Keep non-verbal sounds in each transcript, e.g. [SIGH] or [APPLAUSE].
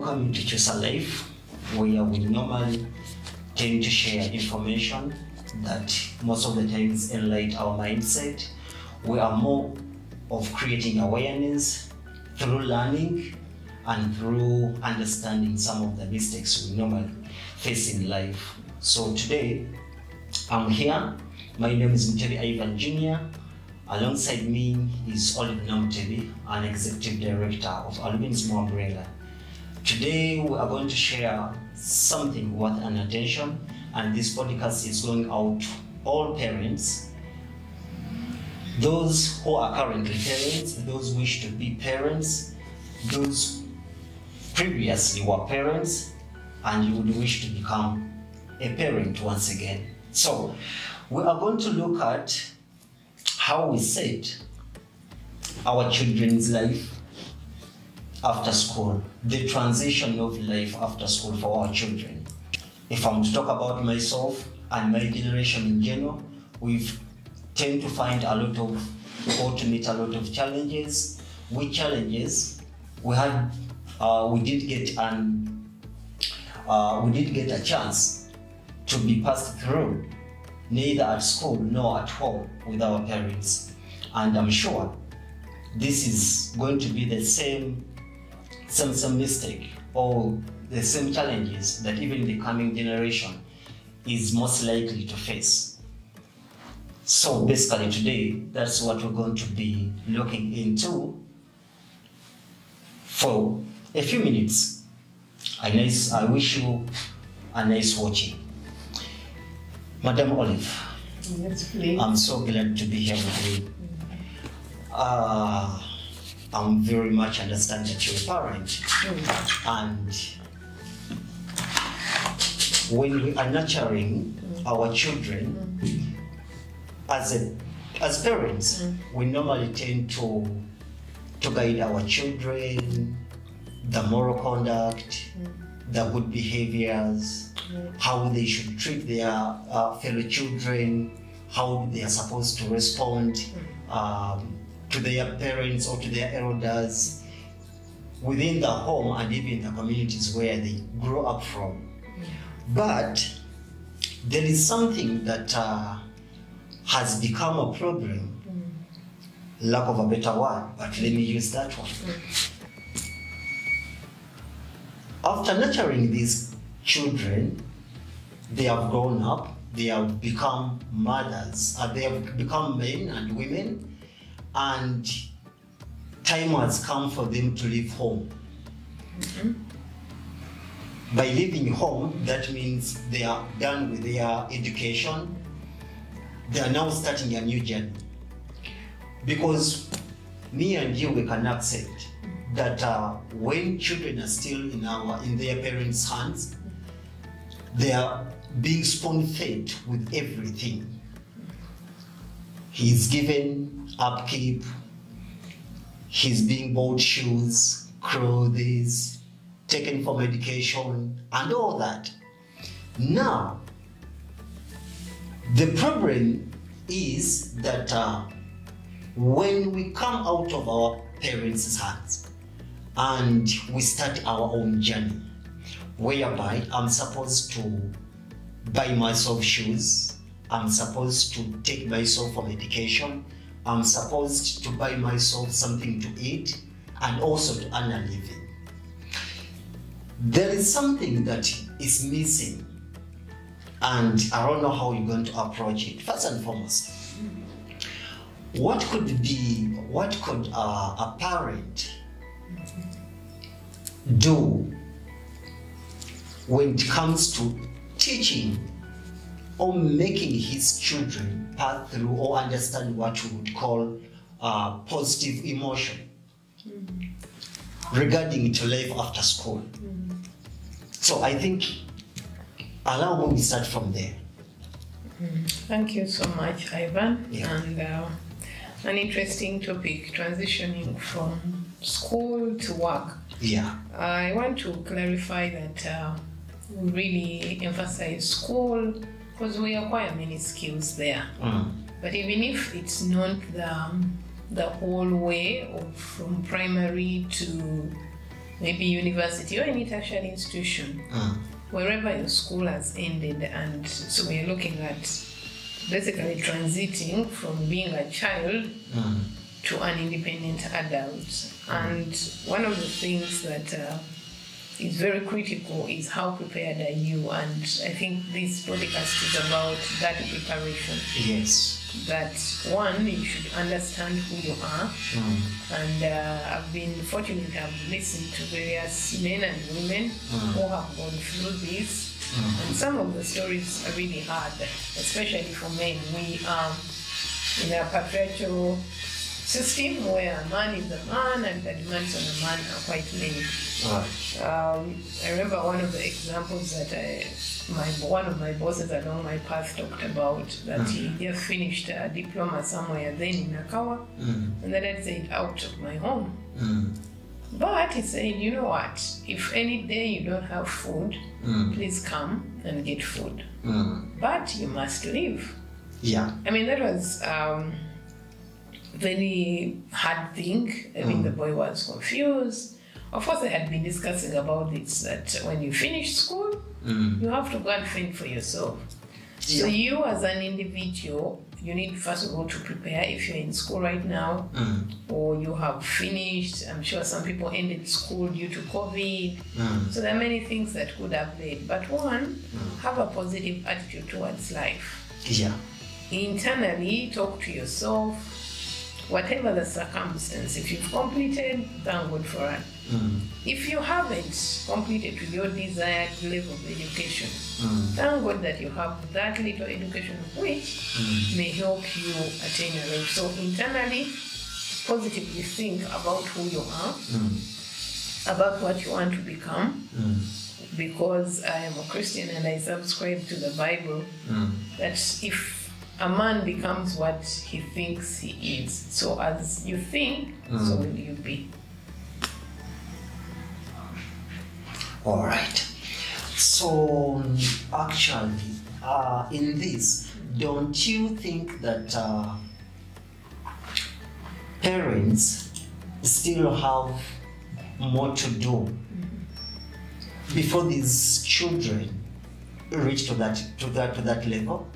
Welcome to Choose a Life, where we normally tend to share information that most of the times enlighten our mindset. We are more of creating awareness through learning and through understanding some of the mistakes we normally face in life. So today, I'm here. My name is Mtebi Ivan Jr. Alongside me is Olive Namtebi, an executive director of Albinism Umbrella. Today, we are going to share something worth an attention, and this podcast is going out to all parents, those who are currently parents, those wish to be parents, those previously were parents, and you would wish to become a parent once again. So, we are going to look at how we set our children's life after school, the transition of life after school for our children. If I'm to talk about myself and my generation in general, we've tend to find a lot of or to meet a lot of challenges. With challenges, we had uh, we did get an uh, we did get a chance to be passed through neither at school nor at home with our parents. And I'm sure this is going to be the same, same, same mistake or the same challenges that even the coming generation is most likely to face. So basically today, that's what we're going to be looking into for a few minutes. A nice, I wish you a nice watching. Madam Olive, Yes. I'm so glad to be here with you. Uh, I'm very much understand that you're a parent, and when we are nurturing our children, as a as parents, we normally tend to to guide our children, the moral conduct, the good behaviors, how they should treat their uh, fellow children, how they are supposed to respond um, to their parents or to their elders within the home and even the communities where they grow up from. But there is something that uh, has become a problem, lack of a better word, but let me use that one. After nurturing these children, they have grown up, they have become mothers, uh, they have become men and women, and time has come for them to leave home. By leaving home, that means they are done with their education, they are now starting a new journey. Because me and you, we can accept that uh, when children are still in our in their parents' hands, they are being spoon fed with everything. He's given upkeep, he's being bought shoes, clothes, taken for medication, and all that. Now, the problem is that uh, when we come out of our parents' hands and we start our own journey, whereby I'm supposed to buy myself shoes, I'm supposed to take myself for medication, I'm supposed to buy myself something to eat, and also to earn a living. There is something that is missing, and I don't know how you're going to approach it. First and foremost, what could be, what could uh, a parent do when it comes to teaching or making his children pass through or understand what we would call uh, positive emotion regarding to life after school. So I think allow me to start from there. Thank you so much, Ivan. Yeah. And uh, an interesting topic transitioning from school to work. Yeah. I want to clarify that uh, we really emphasize school because we acquire many skills there. Mm. But even if it's not the, the whole way of from primary to maybe university or any tertiary institution, Mm. wherever your school has ended, and so we're looking at basically transiting from being a child Mm. to an independent adult. And one of the things that uh, is very critical is how prepared are you? And I think this podcast is about that preparation. Yes. That one, you should understand who you are. Mm. And uh, I've been fortunate, I've listened to various men and women who have gone through this. And some of the stories are really hard, especially for men. We are in a patriarchal system where a man is a man and the demands on a man are quite many. Right. Um, I remember one of the examples that I, my one of my bosses along my path talked about that he just finished a diploma somewhere then in Nakawa, Mm. and then I said out of my home. Mm. But he said, you know what? If any day you don't have food, Mm. please come and get food. Mm. But you must leave. Yeah. I mean, that was um, very hard thing. I mean, the boy was confused. Of course, I had been discussing about this that when you finish school, Mm. you have to go and fend for yourself. So you, as an individual, you need first of all to prepare. If you're in school right now, Mm. or you have finished, I'm sure some people ended school due to COVID. Mm. So there are many things that could have led. But one, have a positive attitude towards life Yeah. internally talk to yourself whatever the circumstance if you've completed thank god for it Mm. if you haven't completed to your desired level of education Mm. thank god that you have that little education which may help you attain your life so internally positively think about who you are Mm. about what you want to become Mm. because i am a christian and i subscribe to the bible Mm. that if a man becomes what he thinks he is, so as you think, so will you be. All right. So actually, uh, in this, don't you think that uh, parents still have more to do before these children reach to that to that to that level?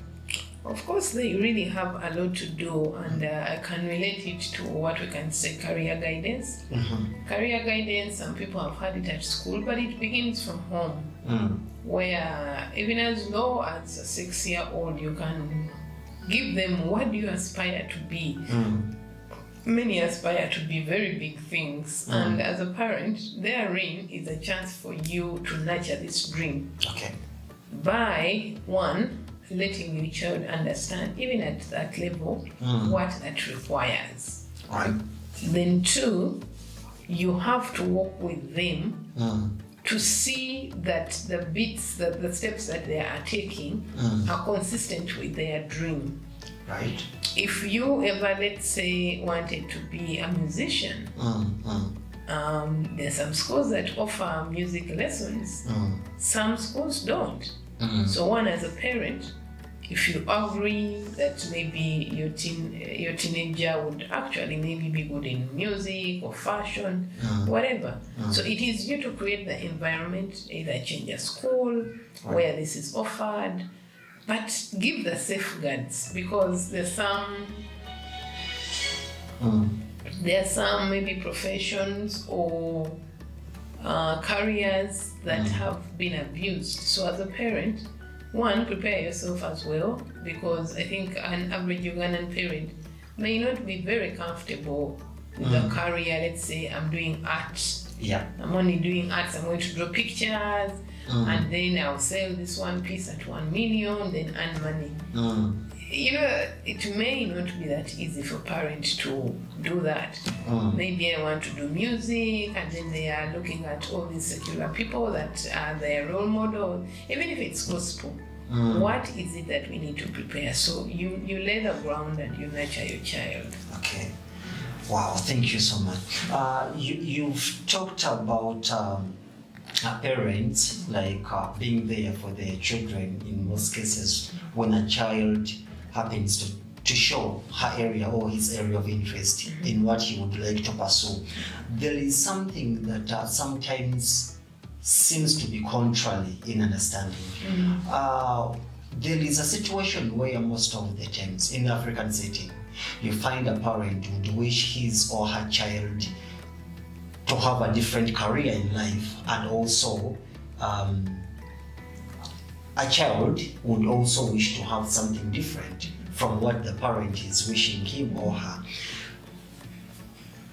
Of course, they really have a lot to do, and uh, I can relate it to what we can say career guidance. Mm-hmm. Career guidance, some people have had it at school, but it begins from home, Mm. where even as low as a six year old, you can give them what you aspire to be. Mm. Many aspire to be very big things, and as a parent, therein is a chance for you to nurture this dream Okay. by one letting your child understand, even at that level, Mm. what that requires. Right. Then, two, you have to work with them Mm. to see that the bits, that the steps that they are taking Mm. are consistent with their dream. Right. If you ever, let's say, wanted to be a musician, Mm. Mm. um, there's some schools that offer music lessons. Mm. Some schools don't. Mm. So one as a parent, if you agree that maybe your teen your teenager would actually maybe be good in music or fashion, Mm. whatever. So it is you to create the environment, either change a school where this is offered, but give the safeguards because there's some Mm. there are some maybe professions or uh, careers that have been abused. So, as a parent, one, prepare yourself as well because I think an average Ugandan parent may not be very comfortable with a career. Let's say I'm doing art, Yeah. I'm only doing arts, I'm going to draw pictures. And then I'll sell this one piece at one million, then earn money Mm. You know, it may not be that easy for parents to do that. Mm. Maybe I want to do music, and then they are looking at all these secular people that are their role model, even if it's gospel. Mm. What is it that we need to prepare? So you you lay the ground and you nurture your child. Okay. Wow, thank you so much. Uh, you, you've talked about um, uh, parents like uh, being there for their children in most cases when a child happens to to show her area or his area of interest in what he would like to pursue. There is something that uh, sometimes seems to be contrary in understanding. Uh, there is a situation where most of the times in African setting, you find a parent who would wish his or her child to have a different career in life and also um, a child would also wish to have something different from what the parent is wishing him or her.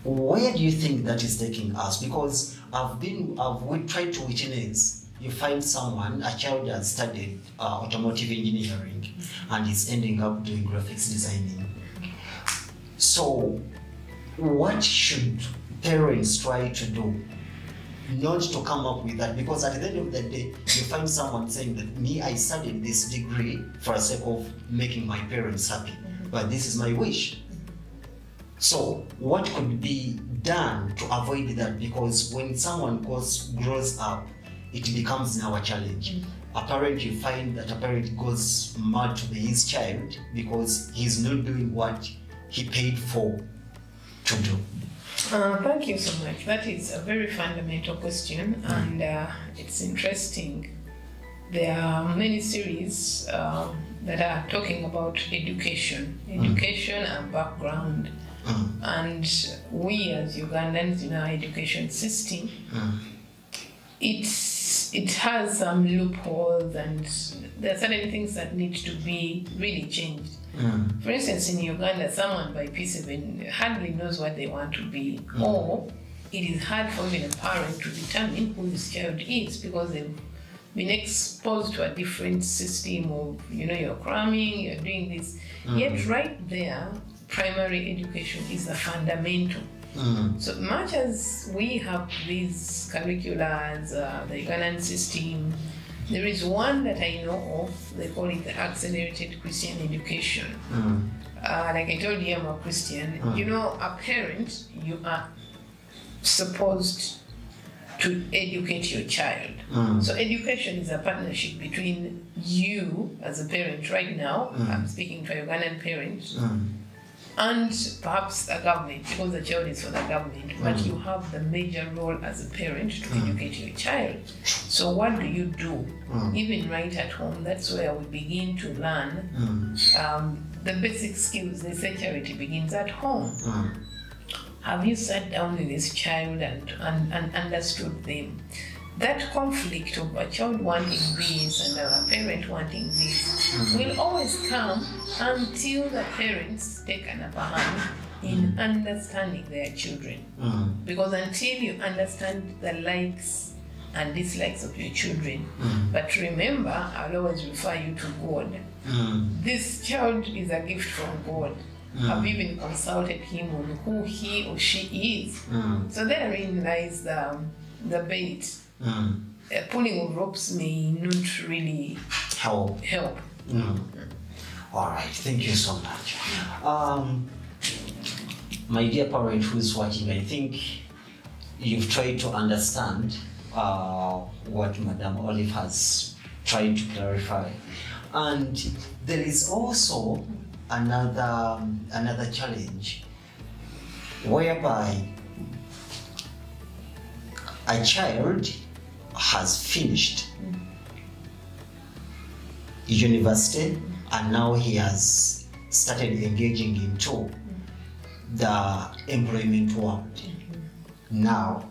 Where do you think that is taking us? Because I've been, I've we tried to witness. You find someone, a child has studied uh, automotive engineering and is ending up doing graphics designing. So, what should parents try to do not to come up with that because at the end of the day you find someone saying that me i studied this degree for the sake of making my parents happy. But this is my wish. So what could be done to avoid that? Because when someone goes grows up it becomes now a challenge. A parent you find that a parent goes mad to his child because he's not doing what he paid for to do Uh, thank you so much. That is a very fundamental question, and uh, it's interesting. There are many series um, that are talking about education, education and background. Mm, And we as Ugandans in our education system, mm, it's it has some loopholes and there are certain things that need to be really changed. Mm, For instance, in Uganda, someone by P7 hardly knows what they want to be, or it is hard for even a parent to determine who this child is because they've been exposed to a different system of, you know, you're cramming, you're doing this. Yet, right there, primary education is the fundamental. mm, So much as we have these curriculars, uh, the Ugandan system, there is one that I know of. They call it the accelerated Christian education. mm, Uh, like I told you, I'm a Christian. You know, a parent, you are supposed to educate your child. mm, So education is a partnership between you as a parent right now. I'm speaking to a Ugandan parent mm, and perhaps the government because the child is for the government but you have the major role as a parent to educate your child. So what do you do? Even right at home that's where we begin to learn mm, um, the basic skills they say charity begins at home. Mm. have you sat down with this child and, and, and understood them that conflict of a child wanting this and a parent wanting this will always come until the parents take an upper hand in understanding their children. Mm, Because until you understand the likes and dislikes of your children, but remember, I'll always refer you to God. mm, This child is a gift from God. I've even consulted him on who he or she is. mm, So therein lies the, the bait. Mm. Uh, pulling ropes may not really Help. help. Mm. All right, thank you so much. Um, my dear parent who is watching, I think you've tried to understand uh, what Madame Olive has tried to clarify, and there is also another another challenge whereby a child has finished university and now he has started engaging into the employment world. Now,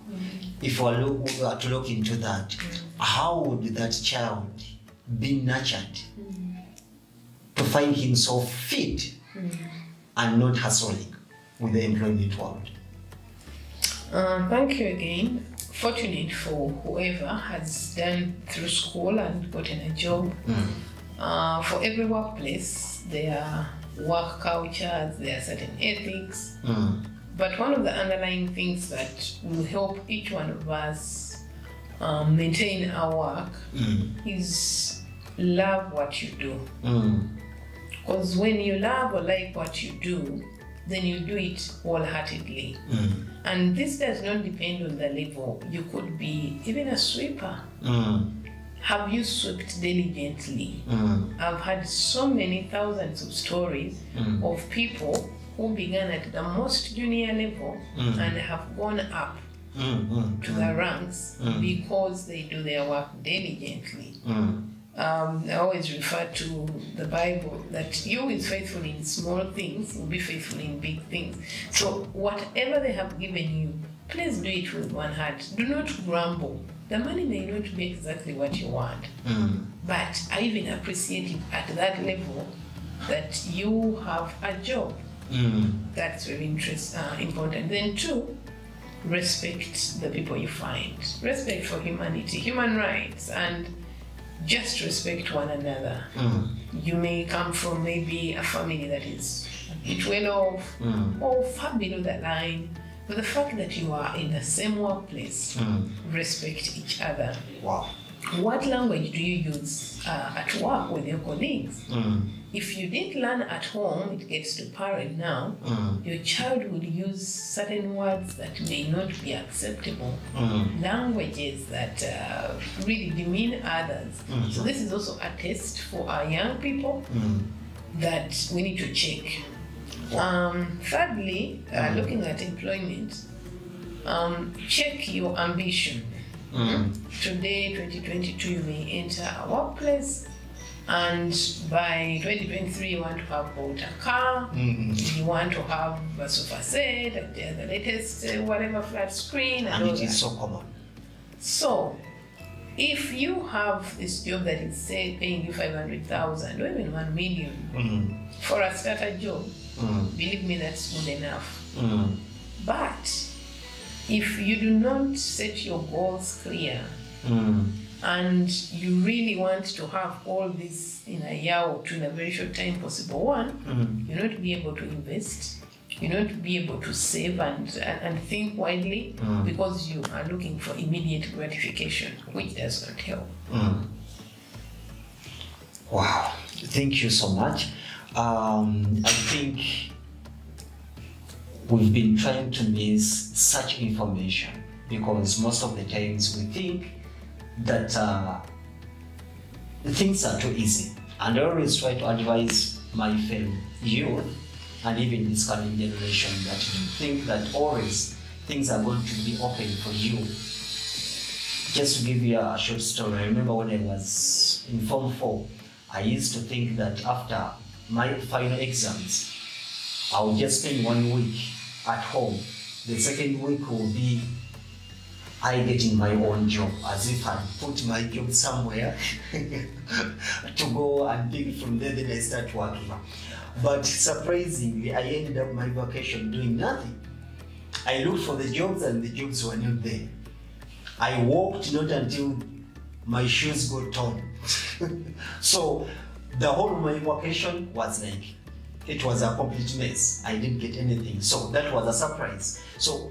if we were to look into that, how would that child be nurtured to find himself fit and not hustling with the employment world? Uh, thank you again. Fortunate for whoever has done through school and gotten a job. Uh, for every workplace, there are work cultures, there are certain ethics. Mm, But one of the underlying things that will help each one of us um, maintain our work mm, is love what you do. mm, Because when you love or like what you do, then you do it wholeheartedly. mm, And this does not depend on the level. You could be even a sweeper. mm, have you swept diligently? Mm. I've had so many thousands of stories Mm. of people who began at the most junior level Mm. and have gone up Mm. To the ranks because they do their work diligently. Um, I always refer to the Bible that you is faithful in small things will be faithful in big things. So, whatever they have given you, please do it with one heart. Do not grumble. The money may not be exactly what you want, Mm. but I even appreciate it at that level that you have a job. Mm. That's very interest, uh, important. Then, two, respect the people you find. Respect for humanity, human rights, and just respect one another. Mm. You may come from maybe a family that is a bit well off Mm. or far below the line, but the fact that you are in the same workplace, Mm. respect each other. Wow. What language do you use uh, at work with your colleagues? Mm. If you didn't learn at home, it gets to parent now. Mm. Your child will use certain words that may not be acceptable, Mm. languages that uh, really demean others. Mhm. So, this is also a test for our young people Mm. that we need to check. Um, thirdly, uh, Mhm. looking at employment, um, check your ambition. Mm. Today, 2022, you may enter a workplace, and by 2023, you want to have bought a car, Mm. you want to have a sofa set, and the latest uh, whatever flat screen, and, And all it that. is so common. So, if you have this job that is say paying you 500,000 or even 1 million Mm. for a starter job, Mm. believe me, that's good enough. Mm. But if you do not set your goals clear Mm. and you really want to have all this in a year or two in a very short time possible, one, Mm. you not be able to invest, you not be able to save and, and, and think widely Mm. because you are looking for immediate gratification, which does not help. Mm. Wow, thank you so much. Um, I think we've been trying to miss such information because most of the times we think that uh, things are too easy. And I always try to advise my fellow youth and even this coming generation that you think that always things are going to be open for you just to give you a short story, I remember when I was in Form 4, I used to think that after my final exams, I would just spend one week at home. The second week will be I getting my own job, as if I put my job somewhere [LAUGHS] to go and pick from there, then I start working. But surprisingly, I ended up my vacation doing nothing. I looked for the jobs and the jobs were not there. I walked not until my shoes got torn. [LAUGHS] so the whole of my vacation was like, it was a complete mess. I didn't get anything. So that was a surprise. So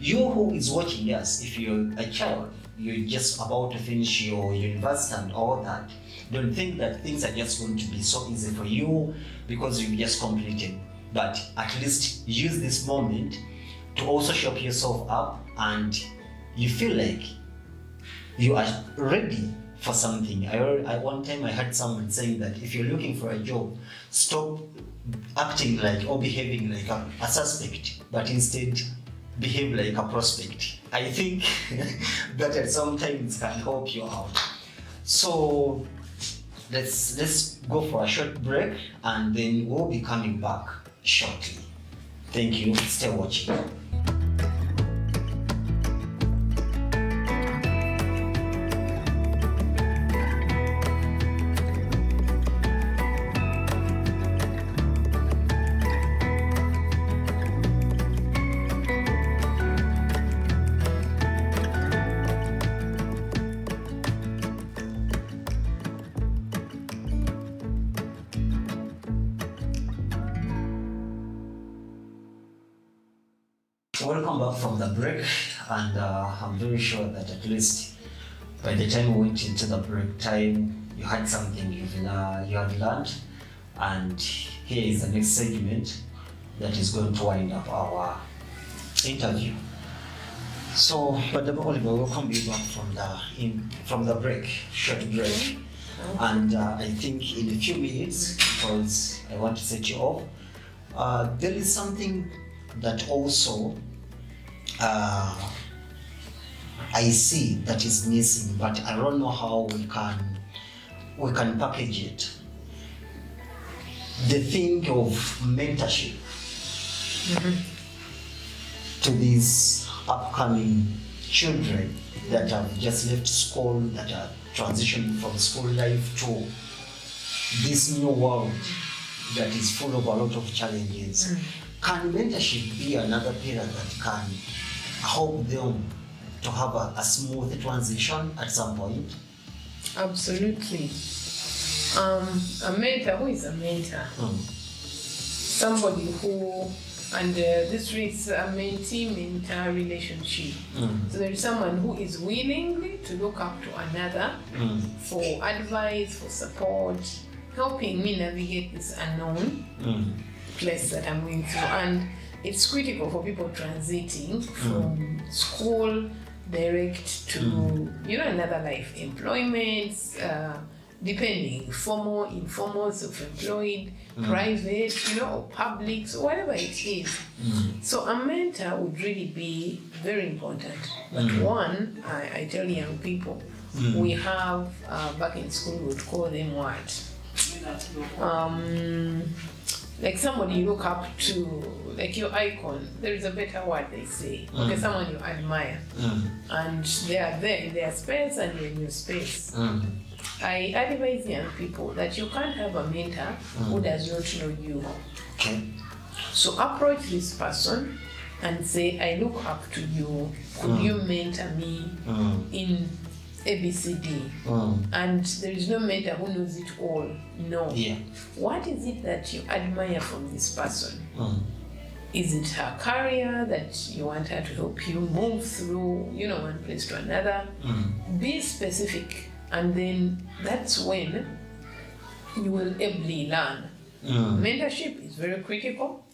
you who is watching us, if you're a child, you're just about to finish your university and all that, don't think that things are just going to be so easy for you because you've just completed. But at least use this moment to also shape yourself up and you feel like you are ready for something. I, I one time I heard someone saying that if you're looking for a job, stop acting like or behaving like a, a suspect, but instead behave like a prospect. I think [LAUGHS] that at some times can help you out. So let's let's go for a short break and then we'll be coming back shortly. Thank you. Stay watching. And uh, I'm very sure that at least by the time we went into the break time, you had something you've le- you had learned, and here is the next segment that is going to wind up our interview. So, but the Oliver, we'll come back from the in from the break, short break, and uh, I think in a few minutes, because I want to set you off, uh, there is something that also uh, I see that is missing, but I don't know how we can we can package it. The thing of mentorship to these upcoming children that have just left school, that are transitioning from school life to this new world that is full of a lot of challenges. Can mentorship be another pillar that can help them to have a, a smooth transition at some point? Absolutely. Um, a mentor, who is a mentor? Mm. Somebody who, and uh, this is a mentee mentor relationship. Mm. So there is someone who is willing to look up to another Mm. for advice, for support, helping me navigate this unknown Mm. place that I'm going through. And it's critical for people transiting from school direct to you know another life, employment, uh, depending formal, informal, self-employed, private, you know, or public, so whatever it is. So a mentor would really be very important. But one, I, I tell young people, we have uh, back in school we would call them what? Um, like somebody you look up to, like your icon. There is a better word they say. Okay, someone you admire, Mm. and they are there in their space and in your space. Mm. I advise young people that you can't have a mentor who does not know you. Okay. So approach this person and say, I look up to you. Could you mentor me Mm. in ABCD? Mm. And there is no mentor who knows it all. No. Yeah. What is it that you admire from this person? Mm. Is it her career that you want her to help you move through, you know, one place to another? Mm. Be specific, and then that's when you will ably learn. Mm. Mentorship is very critical.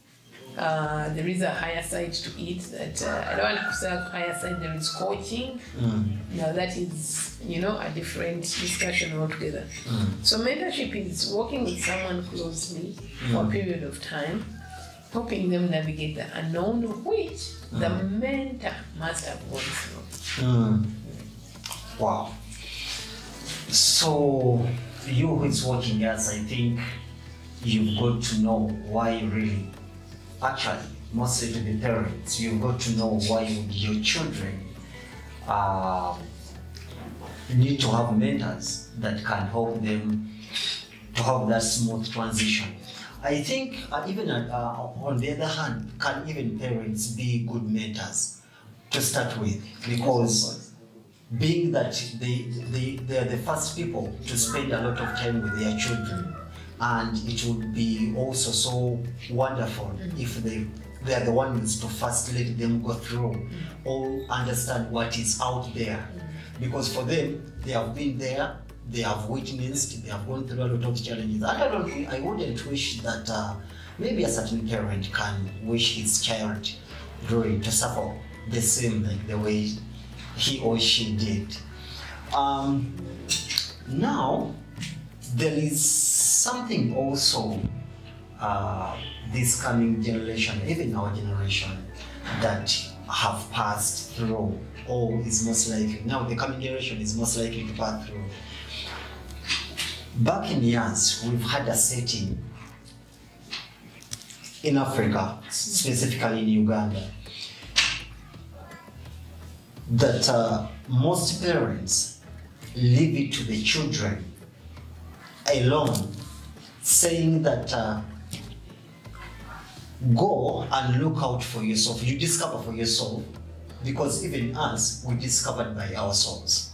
Uh, there is a higher side to it that uh, I don't want to say higher side. There is coaching. Mm. Now that is, you know, a different discussion altogether. Mm. So mentorship is working with someone closely for a period of time, helping them navigate the unknown, which the mentor must have gone through. Mm. Wow. So you who is watching us, I think you've got to know why really, actually, mostly to the parents, you've got to know why your children uh, need to have mentors that can help them to have that smooth transition. I think uh, even uh, uh, on the other hand, can even parents be good mentors to start with because being that they, they, they are the first people to spend a lot of time with their children and it would be also so wonderful if they they are the ones to first let them go through or understand what is out there. Because for them they have been there they have witnessed they have gone through a lot of challenges. And i don't i wouldn't wish that uh, maybe a certain parent can wish his child really to suffer the same like the way he or she did. Um, now there is something also uh, this coming generation, even our generation, that have passed through, or is most likely now the coming generation is most likely to pass through. Back in years, we've had a setting in Africa, specifically in Uganda, that uh, most parents leave it to the children alone, saying that uh, go and look out for yourself. You discover for yourself, because even us, we discovered by ourselves.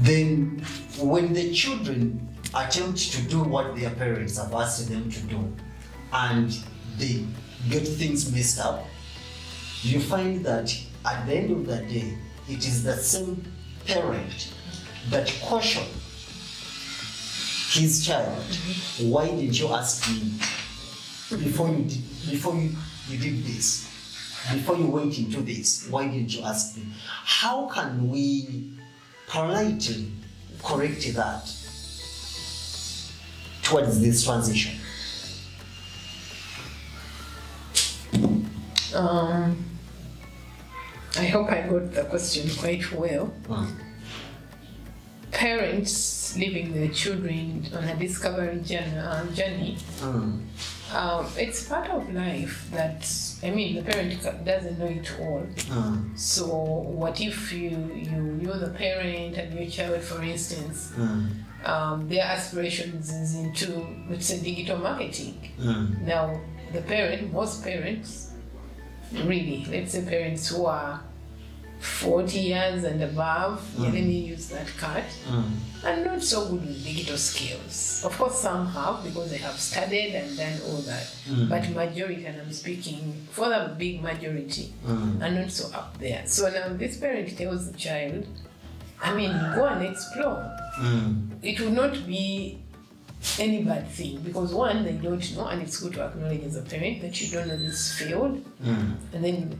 Then, when the children attempt to do what their parents have asked them to do, and they get things messed up, you find that at the end of the day, it is the same parent that caution his child, why didn't you ask me before you did, before you, you did this? before you went into this, why didn't you ask them? How can we politely correct that towards this transition? Um, I hope I got the question quite well. Mm. Parents leaving their children on a discovery journey, Mm. um, it's part of life that, I mean, the parent doesn't know it all. Mm. So, what if you, you, you're the parent and your child, for instance, Mm. um, their aspirations is into, let's say, digital marketing? Mm. Now, the parent, most parents, really, let's say parents who are 40 years and above, yeah, let me use that card, Mm. are not so good with digital skills. Of course, some have because they have studied and done all that. But majority, and I'm speaking for the big majority, Mm. are not so up there. So now this parent tells the child, I mean, go and explore. Mm. It will not be any bad thing because one, they don't know, and it's good to acknowledge as a parent that you don't know this field. Mm. And then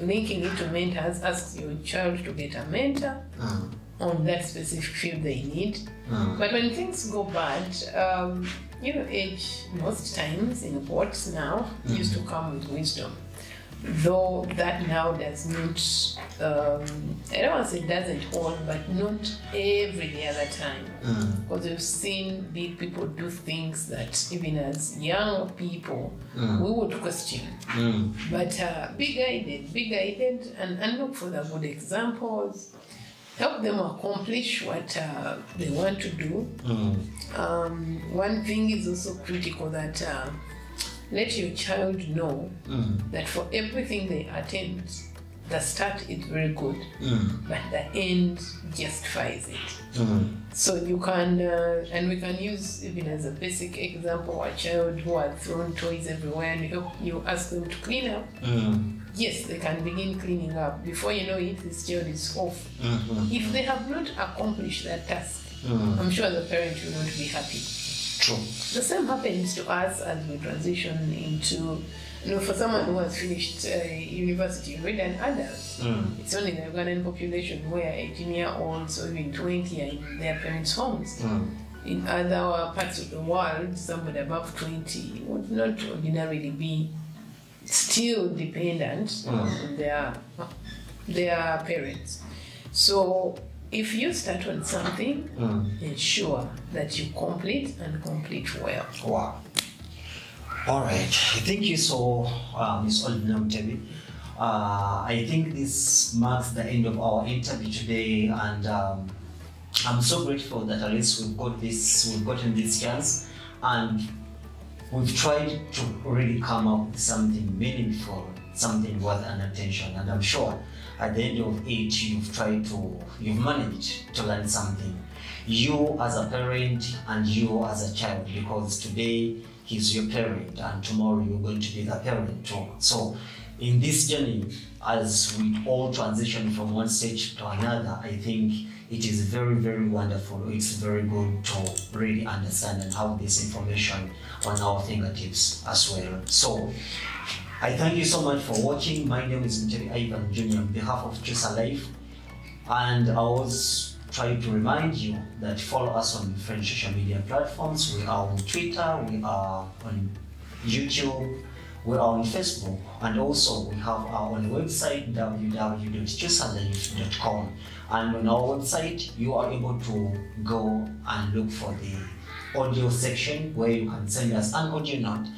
linking it to mentors, ask your child to get a mentor Mm. on that specific field they need. Mm. But when things go bad, um, you know, age most times in reports now used to come with wisdom. Though that now does not, um, I don't want to say doesn't hold, but not every other time. Mm. Because we've seen big people do things that even as young people we would question. Mm. But uh, be guided, be guided, and, and look for the good examples. Help them accomplish what uh, they want to do. Mm. Um, one thing is also critical that uh, let your child know Mm. that for everything they attempt, the start is very good, Mm. but the end justifies it. Mm. So you can, uh, and we can use even as a basic example, a child who had thrown toys everywhere, and you, help, you ask them to clean up. Mm. Yes, they can begin cleaning up. Before you know it, this child is off. Mhm. If they have not accomplished that task, Mm. I'm sure the parent will not be happy. True. The same happens to us as we transition into, you know, for someone who has finished uh, university, already an adult. Mm. It's only the Ugandan population where 18 year olds or even 20 are in their parents' homes. Mm. In other parts of the world, somebody above 20 would not ordinarily be still dependent on their, their parents. So if you start on something, Mm. ensure that you complete and complete well. Wow. All right. Thank you so, uh, Ms. Olive Namtebi. Uh, I think this marks the end of our interview today, and um, I'm so grateful that at least we've got this, we've gotten this chance, and we've tried to really come up with something meaningful, something worth an attention, and I'm sure at the end of it, you've tried to, you've managed to learn something. You as a parent and you as a child, because today he's your parent and tomorrow you're going to be the parent too. So, in this journey, as we all transition from one stage to another, I think it is very, very wonderful. It's very good to really understand and have this information on our fingertips as well. So, I thank you so much for watching. My name is Mtebi Ivan Jr. on behalf of Choose a Life. And I was trying to remind you that follow us on different social media platforms. We are on Twitter, we are on YouTube, we are on Facebook, and also we have our own website www.choosalife.com. And on our website, you are able to go and look for the audio section where you can send us an audio note.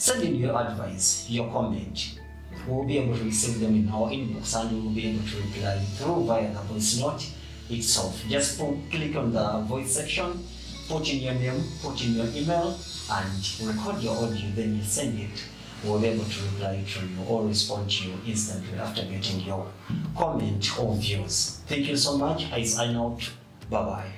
Send in your advice, your comment. We'll be able to receive them in our inbox and we will be able to reply through via the voice note itself. Just put, click on the voice section, put in your name, put in your email, and record your audio, then you send it. We'll be able to reply to you or respond to you instantly after getting your comment or views. Thank you so much. I sign out. Bye bye.